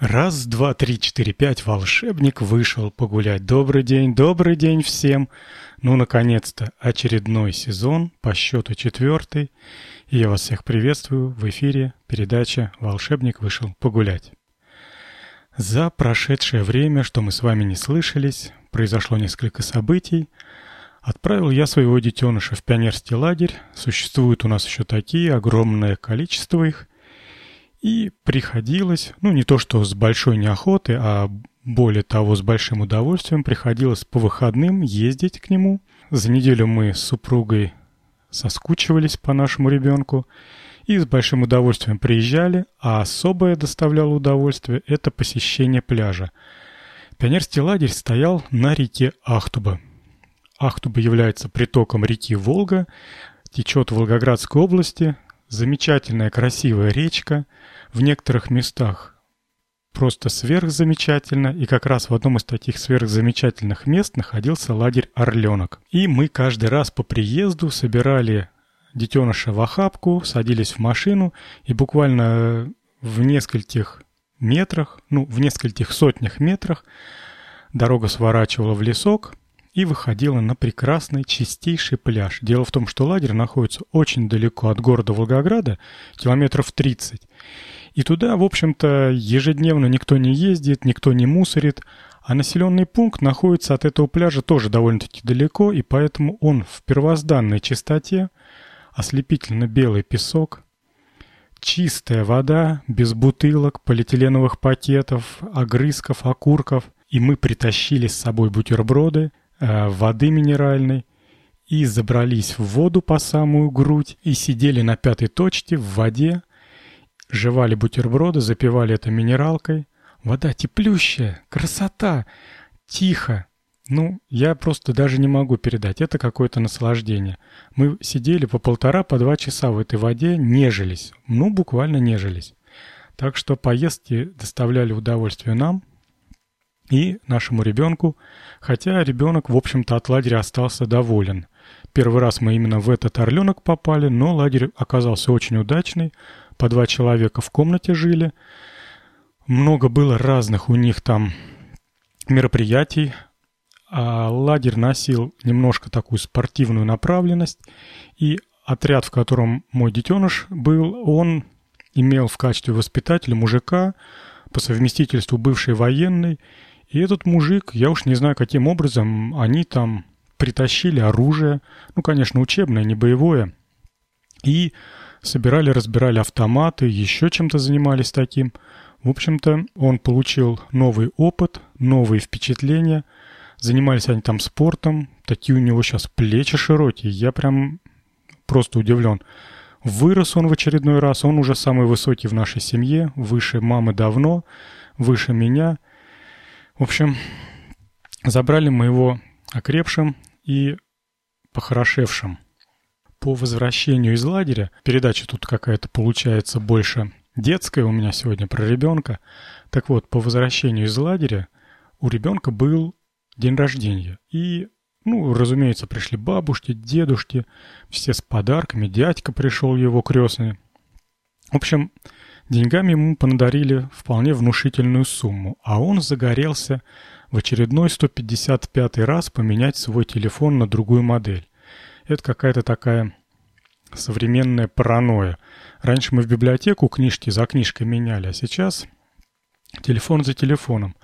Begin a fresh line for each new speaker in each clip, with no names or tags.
Раз, два, три, четыре, пять, волшебник вышел погулять. Добрый день, добрый день всем. Ну, наконец-то, очередной сезон, по счету четвертый. И я вас всех приветствую. В эфире передача «Волшебник вышел погулять». За прошедшее время, что мы с вами не слышались, произошло несколько событий. Отправил я своего детеныша в пионерский лагерь. Существуют у нас еще такие, огромное количество их. И приходилось, ну не то что с большой неохотой, а более того, с большим удовольствием приходилось по выходным ездить к нему. За неделю мы с супругой соскучивались по нашему ребенку и с большим удовольствием приезжали, а особое доставляло удовольствие – это посещение пляжа. Пионерский лагерь стоял на реке Ахтуба. Ахтуба является притоком реки Волга, течет в Волгоградской области, замечательная красивая речка, в некоторых местах просто сверхзамечательно, и как раз в одном из таких сверхзамечательных мест находился лагерь «Орленок». И мы каждый раз по приезду собирали детеныша в охапку, садились в машину, и буквально в нескольких метрах, ну, в нескольких сотнях метрах дорога сворачивала в лесок, и выходила на прекрасный чистейший пляж. Дело в том, что лагерь находится очень далеко от города Волгограда, километров 30. И туда, в общем-то, ежедневно никто не ездит, никто не мусорит, а населенный пункт находится от этого пляжа тоже довольно-таки далеко, и поэтому он в первозданной чистоте, ослепительно белый песок, чистая вода, без бутылок, полиэтиленовых пакетов, огрызков, окурков, и мы притащили с собой бутерброды, воды минеральной и забрались в воду по самую грудь и сидели на пятой точке в воде, жевали бутерброды, запивали это минералкой. Вода теплющая, красота, тихо. Ну, я просто даже не могу передать. Это какое-то наслаждение. Мы сидели по полтора, по два часа в этой воде, нежились. Ну, буквально нежились. Так что поездки доставляли удовольствие нам, и нашему ребенку, хотя ребенок, в общем-то, от лагеря остался доволен. Первый раз мы именно в этот орленок попали, но лагерь оказался очень удачный. По два человека в комнате жили. Много было разных у них там мероприятий. А лагерь носил немножко такую спортивную направленность. И отряд, в котором мой детеныш был, он имел в качестве воспитателя мужика, по совместительству бывший военный, и этот мужик, я уж не знаю, каким образом они там притащили оружие, ну, конечно, учебное, не боевое, и собирали, разбирали автоматы, еще чем-то занимались таким. В общем-то, он получил новый опыт, новые впечатления. Занимались они там спортом, такие у него сейчас плечи широкие. Я прям просто удивлен. Вырос он в очередной раз, он уже самый высокий в нашей семье, выше мамы давно, выше меня – в общем, забрали мы его окрепшим и похорошевшим. По возвращению из лагеря, передача тут какая-то получается больше детская у меня сегодня про ребенка. Так вот, по возвращению из лагеря у ребенка был день рождения. И, ну, разумеется, пришли бабушки, дедушки, все с подарками, дядька пришел его крестный. В общем, Деньгами ему понадарили вполне внушительную сумму, а он загорелся в очередной 155 раз поменять свой телефон на другую модель. Это какая-то такая современная паранойя. Раньше мы в библиотеку книжки за книжкой меняли, а сейчас телефон за телефоном.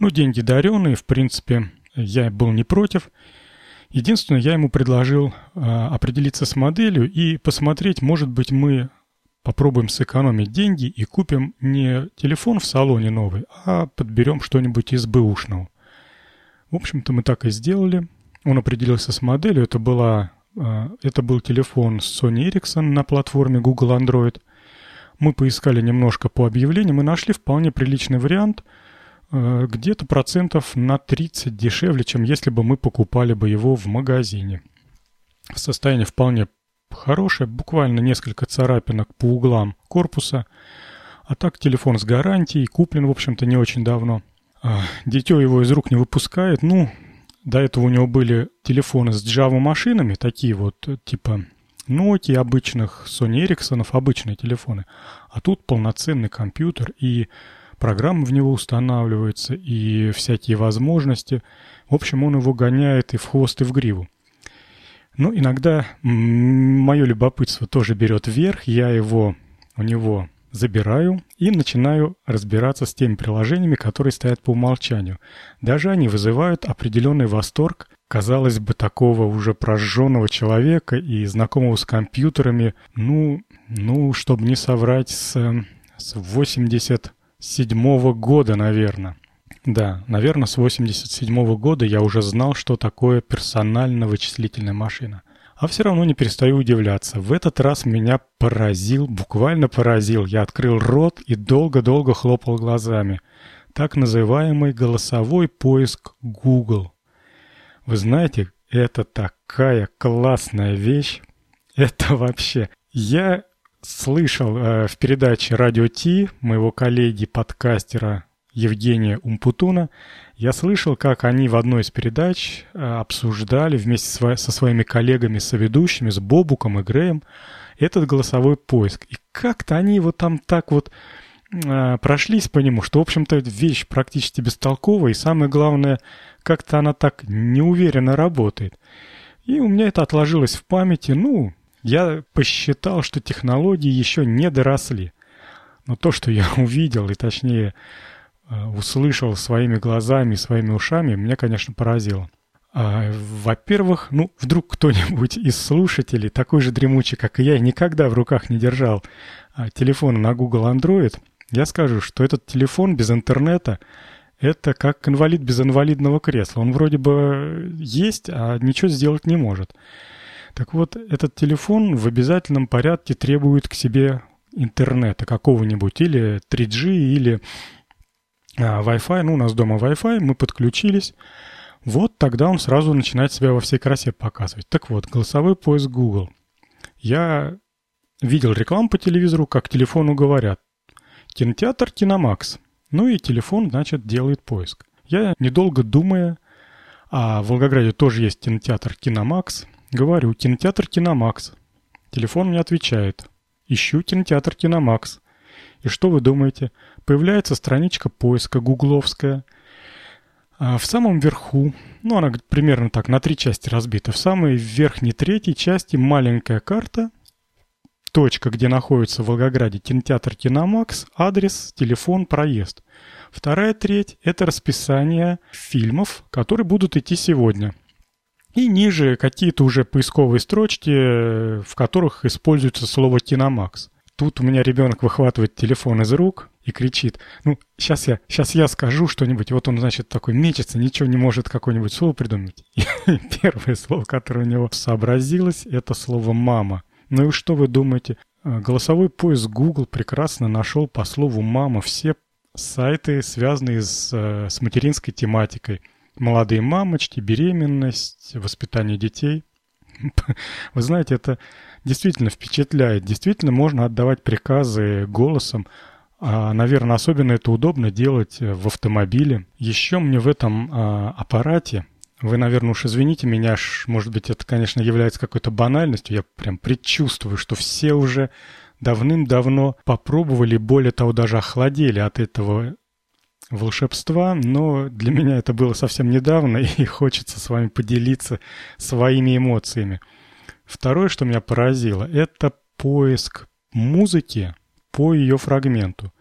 Ну, деньги даренные, в принципе, я был не против. Единственное, я ему предложил э, определиться с моделью и посмотреть, может быть, мы Попробуем сэкономить деньги и купим не телефон в салоне новый, а подберем что-нибудь из бэушного. В общем-то, мы так и сделали. Он определился с моделью. Это, была, а, это был телефон Sony Ericsson на платформе Google Android. Мы поискали немножко по объявлениям и нашли вполне приличный вариант. А, где-то процентов на 30 дешевле, чем если бы мы покупали бы его в магазине. В состоянии вполне Хорошая, буквально несколько царапинок по углам корпуса. А так телефон с гарантией, куплен, в общем-то, не очень давно. А, дитё его из рук не выпускает. Ну, до этого у него были телефоны с Java машинами, такие вот, типа Nokia обычных, Sony Ericsson, обычные телефоны. А тут полноценный компьютер и программы в него устанавливаются и всякие возможности. В общем, он его гоняет и в хвост, и в гриву. Ну, иногда мое любопытство тоже берет вверх, я его у него забираю и начинаю разбираться с теми приложениями, которые стоят по умолчанию. Даже они вызывают определенный восторг, казалось бы, такого уже прожженного человека и знакомого с компьютерами, ну, ну, чтобы не соврать, с, с 87 -го года, наверное. Да, наверное, с 87 -го года я уже знал, что такое персонально-вычислительная машина. А все равно не перестаю удивляться. В этот раз меня поразил, буквально поразил. Я открыл рот и долго-долго хлопал глазами. Так называемый голосовой поиск Google. Вы знаете, это такая классная вещь. Это вообще... Я слышал э, в передаче «Радио Ти» моего коллеги-подкастера Евгения Умпутуна, я слышал, как они в одной из передач э, обсуждали вместе со своими коллегами-соведущими, с Бобуком и Греем, этот голосовой поиск. И как-то они вот там так вот э, прошлись по нему, что, в общем-то, вещь практически бестолковая, и самое главное, как-то она так неуверенно работает. И у меня это отложилось в памяти, ну, я посчитал, что технологии еще не доросли. Но то, что я увидел, и точнее услышал своими глазами, своими ушами, меня, конечно, поразило. А, во-первых, ну, вдруг кто-нибудь из слушателей, такой же дремучий, как и я, никогда в руках не держал а, телефона на Google Android, я скажу, что этот телефон без интернета — это как инвалид без инвалидного кресла. Он вроде бы есть, а ничего сделать не может. Так вот, этот телефон в обязательном порядке требует к себе интернета какого-нибудь, или 3G, или Wi-Fi, ну, у нас дома Wi-Fi, мы подключились. Вот тогда он сразу начинает себя во всей красе показывать. Так вот, голосовой поиск Google. Я видел рекламу по телевизору, как телефону говорят. Кинотеатр Киномакс. Ну и телефон, значит, делает поиск. Я, недолго думая, а в Волгограде тоже есть кинотеатр Киномакс, говорю, кинотеатр Киномакс. Телефон мне отвечает. Ищу кинотеатр Киномакс. И что вы думаете? Появляется страничка поиска гугловская. А в самом верху, ну она примерно так на три части разбита, в самой верхней третьей части маленькая карта, точка, где находится в Волгограде кинотеатр Киномакс, адрес, телефон, проезд. Вторая треть – это расписание фильмов, которые будут идти сегодня. И ниже какие-то уже поисковые строчки, в которых используется слово «Киномакс». Тут у меня ребенок выхватывает телефон из рук и кричит, ну, сейчас я, сейчас я скажу что-нибудь. вот он, значит, такой мечется, ничего не может какое-нибудь слово придумать. И первое слово, которое у него сообразилось, это слово «мама». Ну и что вы думаете? А, голосовой поиск Google прекрасно нашел по слову «мама» все сайты, связанные с, э, с материнской тематикой. Молодые мамочки, беременность, воспитание детей. Вы знаете, это действительно впечатляет. Действительно можно отдавать приказы голосом. А, наверное, особенно это удобно делать э, в автомобиле. Еще мне в этом а, аппарате, вы, наверное, уж извините меня, может быть, это, конечно, является какой-то банальностью. Я прям предчувствую, что все уже давным-давно попробовали, более того, даже охладели от этого волшебства, но для меня это было совсем недавно, и хочется с вами поделиться своими эмоциями. Второе, что меня поразило, это поиск музыки по ее фрагменту.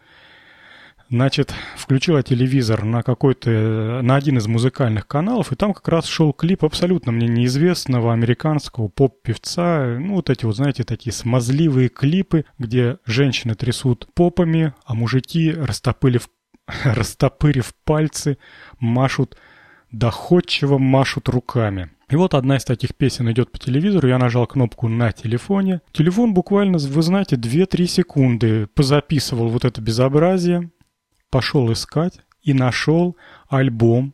Значит, включила телевизор на какой-то, на один из музыкальных каналов, и там как раз шел клип абсолютно мне неизвестного американского поп-певца. Ну, вот эти вот, знаете, такие смазливые клипы, где женщины трясут попами, а мужики, растопырив, растопырив пальцы, машут, доходчиво машут руками. И вот одна из таких песен идет по телевизору, я нажал кнопку на телефоне. Телефон буквально, вы знаете, 2-3 секунды позаписывал вот это безобразие, пошел искать и нашел альбом.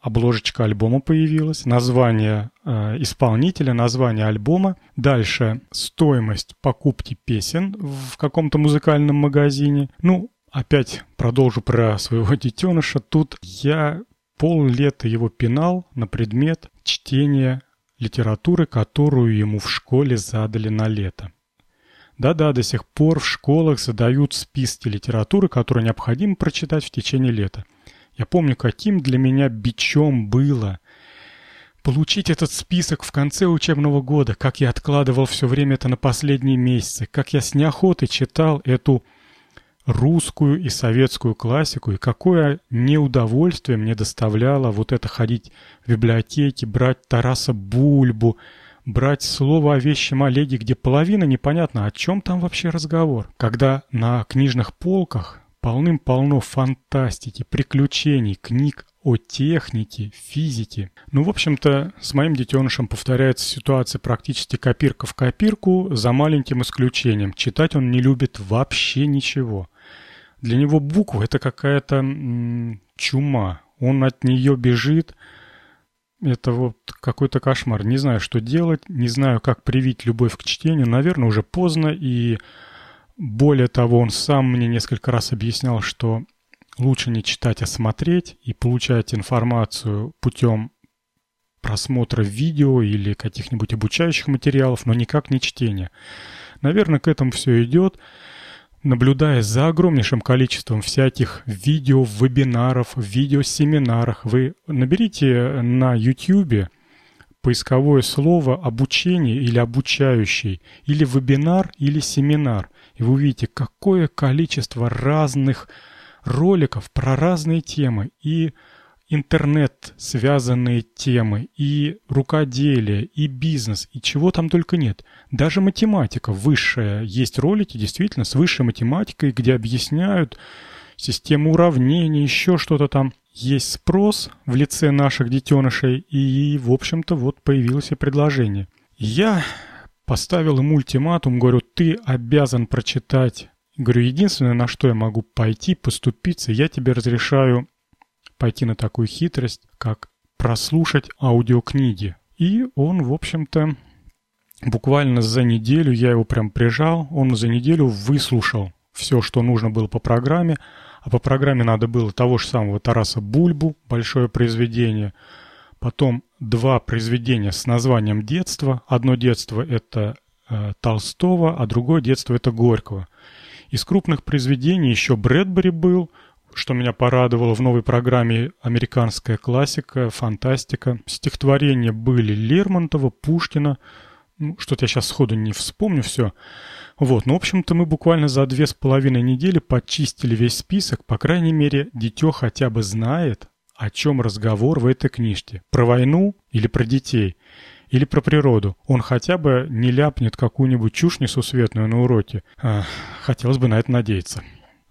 Обложечка альбома появилась, название э, исполнителя, название альбома. Дальше стоимость покупки песен в каком-то музыкальном магазине. Ну, опять продолжу про своего детеныша. Тут я пол лета его пинал на предмет чтения литературы, которую ему в школе задали на лето. Да-да, до сих пор в школах задают списки литературы, которую необходимо прочитать в течение лета. Я помню, каким для меня бичом было получить этот список в конце учебного года, как я откладывал все время это на последние месяцы, как я с неохотой читал эту русскую и советскую классику, и какое неудовольствие мне доставляло вот это ходить в библиотеки, брать Тараса Бульбу, брать слово о вещем Олеге, где половина непонятно, о чем там вообще разговор. Когда на книжных полках полным-полно фантастики, приключений, книг о технике, физике. Ну, в общем-то, с моим детенышем повторяется ситуация практически копирка в копирку, за маленьким исключением. Читать он не любит вообще ничего. Для него буква — это какая-то чума. Он от нее бежит, это вот какой-то кошмар. Не знаю, что делать, не знаю, как привить любовь к чтению. Наверное, уже поздно, и более того, он сам мне несколько раз объяснял, что лучше не читать, а смотреть и получать информацию путем просмотра видео или каких-нибудь обучающих материалов, но никак не чтения. Наверное, к этому все идет наблюдая за огромнейшим количеством всяких видео, вебинаров, видеосеминарах, вы наберите на YouTube поисковое слово «обучение» или «обучающий», или «вебинар», или «семинар», и вы увидите, какое количество разных роликов про разные темы и интернет связанные темы, и рукоделие, и бизнес, и чего там только нет. Даже математика высшая. Есть ролики действительно с высшей математикой, где объясняют систему уравнений, еще что-то там. Есть спрос в лице наших детенышей, и, в общем-то, вот появилось и предложение. Я поставил ему ультиматум, говорю, ты обязан прочитать Говорю, единственное, на что я могу пойти, поступиться, я тебе разрешаю пойти на такую хитрость, как прослушать аудиокниги. И он, в общем-то, буквально за неделю, я его прям прижал, он за неделю выслушал все, что нужно было по программе, а по программе надо было того же самого Тараса Бульбу, большое произведение, потом два произведения с названием «Детство». Одно детство — это э, Толстого, а другое детство — это Горького. Из крупных произведений еще Брэдбери был — что меня порадовало в новой программе «Американская классика», «Фантастика». Стихотворения были Лермонтова, Пушкина. Ну, что-то я сейчас сходу не вспомню все. Вот, ну, в общем-то, мы буквально за две с половиной недели почистили весь список. По крайней мере, дитё хотя бы знает, о чем разговор в этой книжке. Про войну или про детей. Или про природу. Он хотя бы не ляпнет какую-нибудь чушь несусветную на уроке. А, хотелось бы на это надеяться.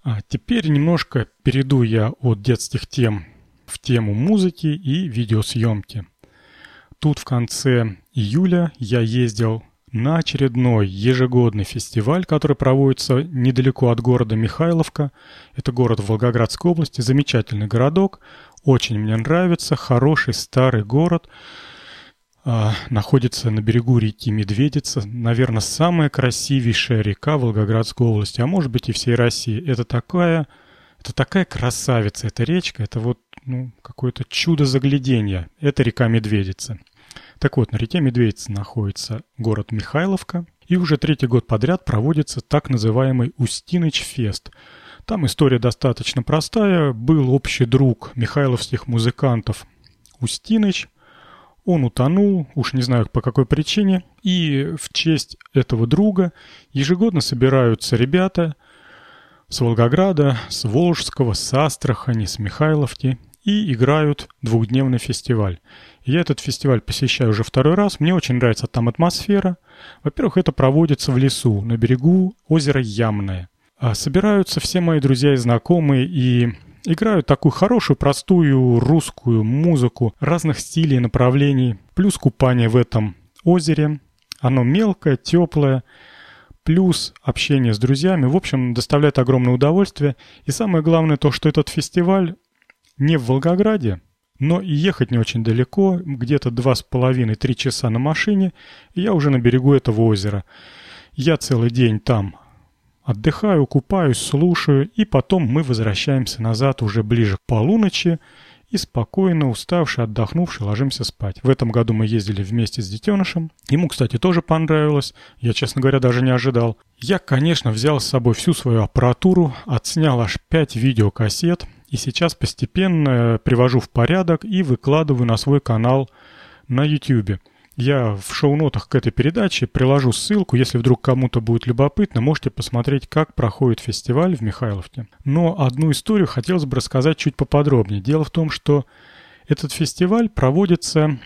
А теперь немножко перейду я от детских тем в тему музыки и видеосъемки. Тут в конце июля я ездил на очередной ежегодный фестиваль, который проводится недалеко от города Михайловка. Это город в Волгоградской области, замечательный городок, очень мне нравится, хороший старый город – находится на берегу реки Медведица, наверное, самая красивейшая река Волгоградской области, а может быть и всей России. Это такая, это такая красавица, эта речка, это вот ну, какое-то чудо заглядения. Это река Медведица. Так вот, на реке Медведица находится город Михайловка, и уже третий год подряд проводится так называемый Устиныч-фест. Там история достаточно простая. Был общий друг михайловских музыкантов Устиныч – он утонул, уж не знаю по какой причине, и в честь этого друга ежегодно собираются ребята с Волгограда, с Волжского, с Астрахани, с Михайловки и играют двухдневный фестиваль. Я этот фестиваль посещаю уже второй раз, мне очень нравится там атмосфера. Во-первых, это проводится в лесу, на берегу озера Ямное. А собираются все мои друзья и знакомые, и Играют такую хорошую, простую русскую музыку разных стилей и направлений. Плюс купание в этом озере. Оно мелкое, теплое. Плюс общение с друзьями. В общем, доставляет огромное удовольствие. И самое главное то, что этот фестиваль не в Волгограде, но и ехать не очень далеко, где-то два с половиной-три часа на машине, и я уже на берегу этого озера. Я целый день там Отдыхаю, купаюсь, слушаю, и потом мы возвращаемся назад уже ближе к полуночи и спокойно, уставший, отдохнувший, ложимся спать. В этом году мы ездили вместе с детенышем. Ему, кстати, тоже понравилось. Я, честно говоря, даже не ожидал. Я, конечно, взял с собой всю свою аппаратуру, отснял аж 5 видеокассет, и сейчас постепенно привожу в порядок и выкладываю на свой канал на YouTube. Я в шоу-нотах к этой передаче приложу ссылку, если вдруг кому-то будет любопытно, можете посмотреть, как проходит фестиваль в Михайловке. Но одну историю хотелось бы рассказать чуть поподробнее. Дело в том, что этот фестиваль проводится,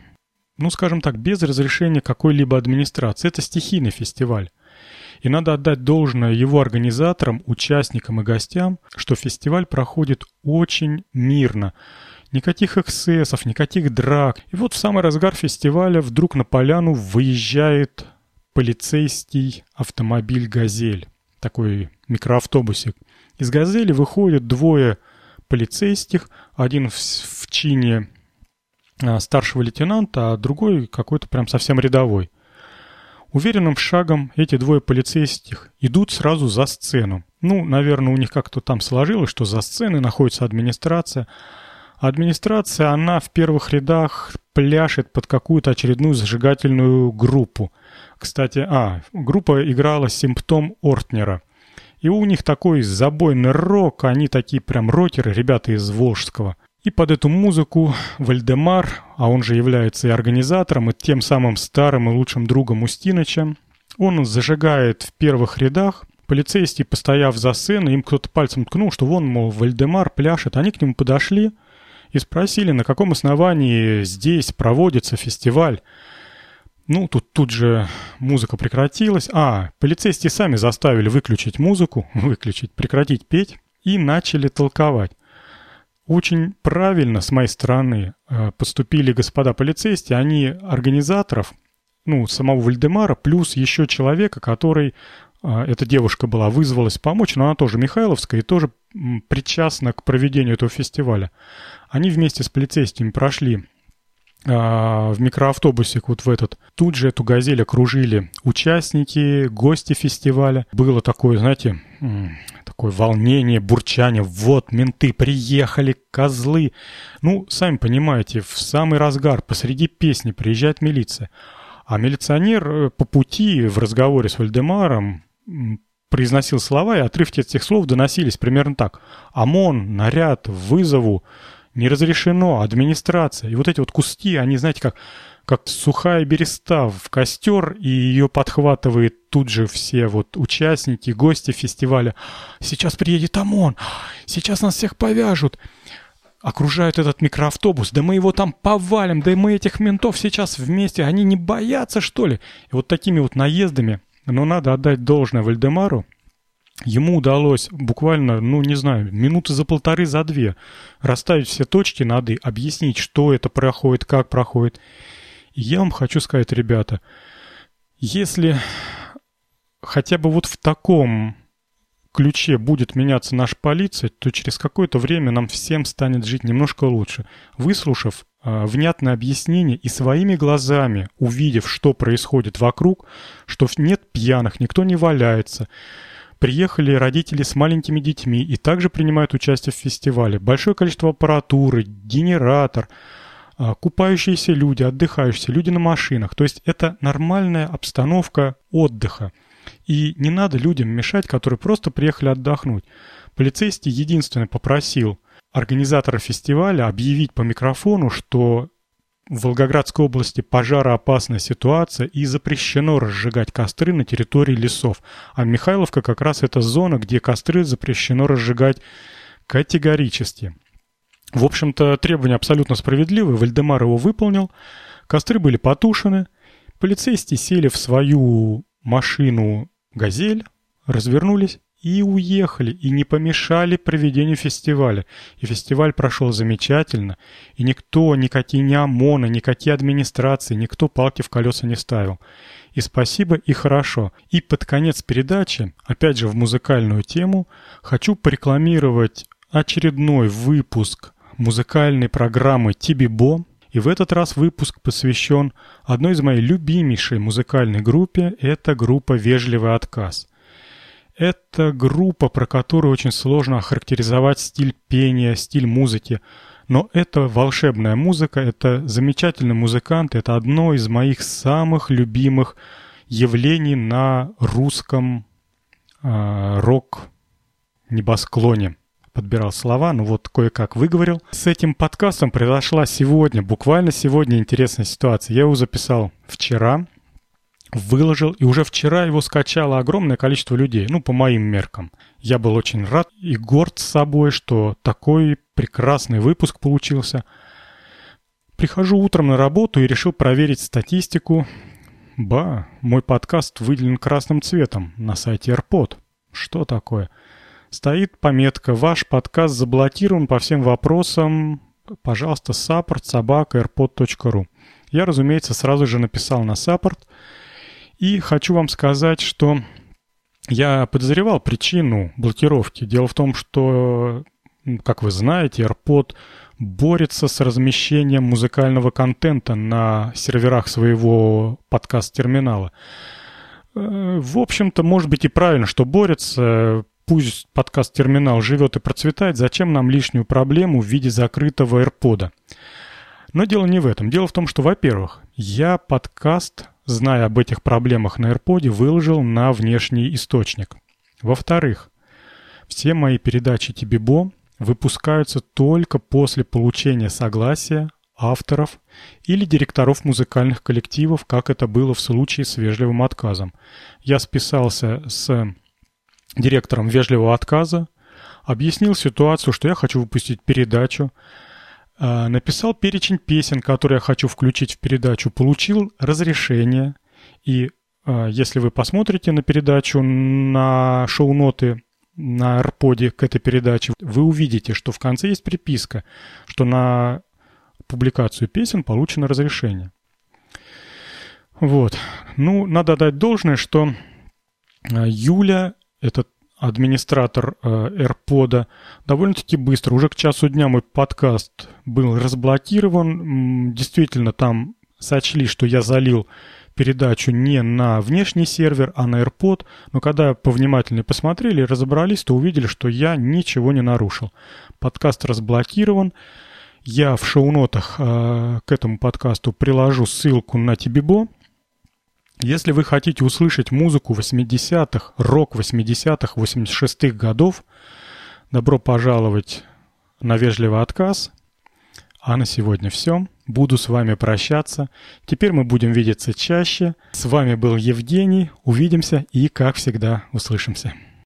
ну скажем так, без разрешения какой-либо администрации. Это стихийный фестиваль. И надо отдать должное его организаторам, участникам и гостям, что фестиваль проходит очень мирно. Никаких эксцессов, никаких драк. И вот в самый разгар фестиваля вдруг на поляну выезжает полицейский автомобиль «Газель». Такой микроавтобусик. Из «Газели» выходят двое полицейских, один в, в чине а, старшего лейтенанта, а другой какой-то прям совсем рядовой. Уверенным шагом эти двое полицейских идут сразу за сцену. Ну, наверное, у них как-то там сложилось, что за сценой находится администрация, Администрация, она в первых рядах пляшет под какую-то очередную зажигательную группу. Кстати, а, группа играла «Симптом Ортнера». И у них такой забойный рок, они такие прям рокеры, ребята из Волжского. И под эту музыку Вальдемар, а он же является и организатором, и тем самым старым и лучшим другом Устиныча, он зажигает в первых рядах. Полицейские, постояв за сценой, им кто-то пальцем ткнул, что вон, мол, Вальдемар пляшет. Они к нему подошли – и спросили, на каком основании здесь проводится фестиваль. Ну, тут, тут же музыка прекратилась. А, полицейские сами заставили выключить музыку, выключить, прекратить петь и начали толковать. Очень правильно с моей стороны э, поступили господа полицейские. Они организаторов, ну, самого Вальдемара, плюс еще человека, который, эта девушка была, вызвалась помочь, но она тоже Михайловская и тоже причастна к проведению этого фестиваля. Они вместе с полицейскими прошли а, в микроавтобусе вот в этот. Тут же эту «Газель» окружили участники, гости фестиваля. Было такое, знаете, такое волнение, бурчание. Вот, менты приехали, козлы. Ну, сами понимаете, в самый разгар, посреди песни приезжает милиция. А милиционер э, по пути в разговоре с Вальдемаром произносил слова, и отрывки этих слов доносились примерно так. «ОМОН, наряд, вызову, не разрешено, администрация». И вот эти вот куски, они, знаете, как, как сухая береста в костер, и ее подхватывает тут же все вот участники, гости фестиваля. «Сейчас приедет ОМОН! Сейчас нас всех повяжут!» окружают этот микроавтобус, да мы его там повалим, да мы этих ментов сейчас вместе, они не боятся, что ли? И вот такими вот наездами но надо отдать должное Вальдемару. Ему удалось буквально, ну не знаю, минуты за полторы, за две расставить все точки над «и», объяснить, что это проходит, как проходит. И я вам хочу сказать, ребята, если хотя бы вот в таком ключе будет меняться наша полиция, то через какое-то время нам всем станет жить немножко лучше. Выслушав внятное объяснение и своими глазами увидев, что происходит вокруг, что нет пьяных, никто не валяется, Приехали родители с маленькими детьми и также принимают участие в фестивале. Большое количество аппаратуры, генератор, купающиеся люди, отдыхающие, люди на машинах. То есть это нормальная обстановка отдыха. И не надо людям мешать, которые просто приехали отдохнуть. Полицейский единственный попросил организатора фестиваля объявить по микрофону, что в Волгоградской области пожароопасная ситуация и запрещено разжигать костры на территории лесов. А Михайловка как раз это зона, где костры запрещено разжигать категорически. В общем-то, требования абсолютно справедливые, Вальдемар его выполнил, костры были потушены, полицейские сели в свою машину «Газель», развернулись и уехали, и не помешали проведению фестиваля. И фестиваль прошел замечательно, и никто, никакие не ОМОНы, никакие администрации, никто палки в колеса не ставил. И спасибо, и хорошо. И под конец передачи, опять же в музыкальную тему, хочу порекламировать очередной выпуск музыкальной программы «Тибибо», и в этот раз выпуск посвящен одной из моей любимейшей музыкальной группе. Это группа «Вежливый отказ». Это группа, про которую очень сложно охарактеризовать стиль пения, стиль музыки. Но это волшебная музыка, это замечательный музыкант, это одно из моих самых любимых явлений на русском э, рок-небосклоне. Подбирал слова, ну вот кое-как выговорил. С этим подкастом произошла сегодня, буквально сегодня интересная ситуация. Я его записал вчера, выложил, и уже вчера его скачало огромное количество людей, ну, по моим меркам. Я был очень рад и горд с собой, что такой прекрасный выпуск получился. Прихожу утром на работу и решил проверить статистику. Ба, мой подкаст выделен красным цветом на сайте AirPod. Что такое? Стоит пометка «Ваш подкаст заблокирован по всем вопросам. Пожалуйста, support собака airpod.ru». Я, разумеется, сразу же написал на support – и хочу вам сказать, что я подозревал причину блокировки. Дело в том, что, как вы знаете, AirPod борется с размещением музыкального контента на серверах своего подкаст-терминала. Э, в общем-то, может быть и правильно, что борется. Пусть подкаст-терминал живет и процветает, зачем нам лишнюю проблему в виде закрытого AirPod? Но дело не в этом. Дело в том, что, во-первых, я подкаст зная об этих проблемах на AirPod, выложил на внешний источник. Во-вторых, все мои передачи Тибибо выпускаются только после получения согласия авторов или директоров музыкальных коллективов, как это было в случае с вежливым отказом. Я списался с директором вежливого отказа, объяснил ситуацию, что я хочу выпустить передачу, написал перечень песен, которые я хочу включить в передачу, получил разрешение. И а, если вы посмотрите на передачу, на шоу-ноты на AirPod к этой передаче, вы увидите, что в конце есть приписка, что на публикацию песен получено разрешение. Вот. Ну, надо дать должное, что а, Юля, этот администратор э, AirPod, довольно-таки быстро. Уже к часу дня мой подкаст был разблокирован. Действительно, там сочли, что я залил передачу не на внешний сервер, а на AirPod. Но когда повнимательнее посмотрели и разобрались, то увидели, что я ничего не нарушил. Подкаст разблокирован. Я в шоу-нотах э, к этому подкасту приложу ссылку на Тибибо. Если вы хотите услышать музыку 80-х, рок 80-х, 86-х годов, добро пожаловать на вежливый отказ. А на сегодня все. Буду с вами прощаться. Теперь мы будем видеться чаще. С вами был Евгений. Увидимся и, как всегда, услышимся.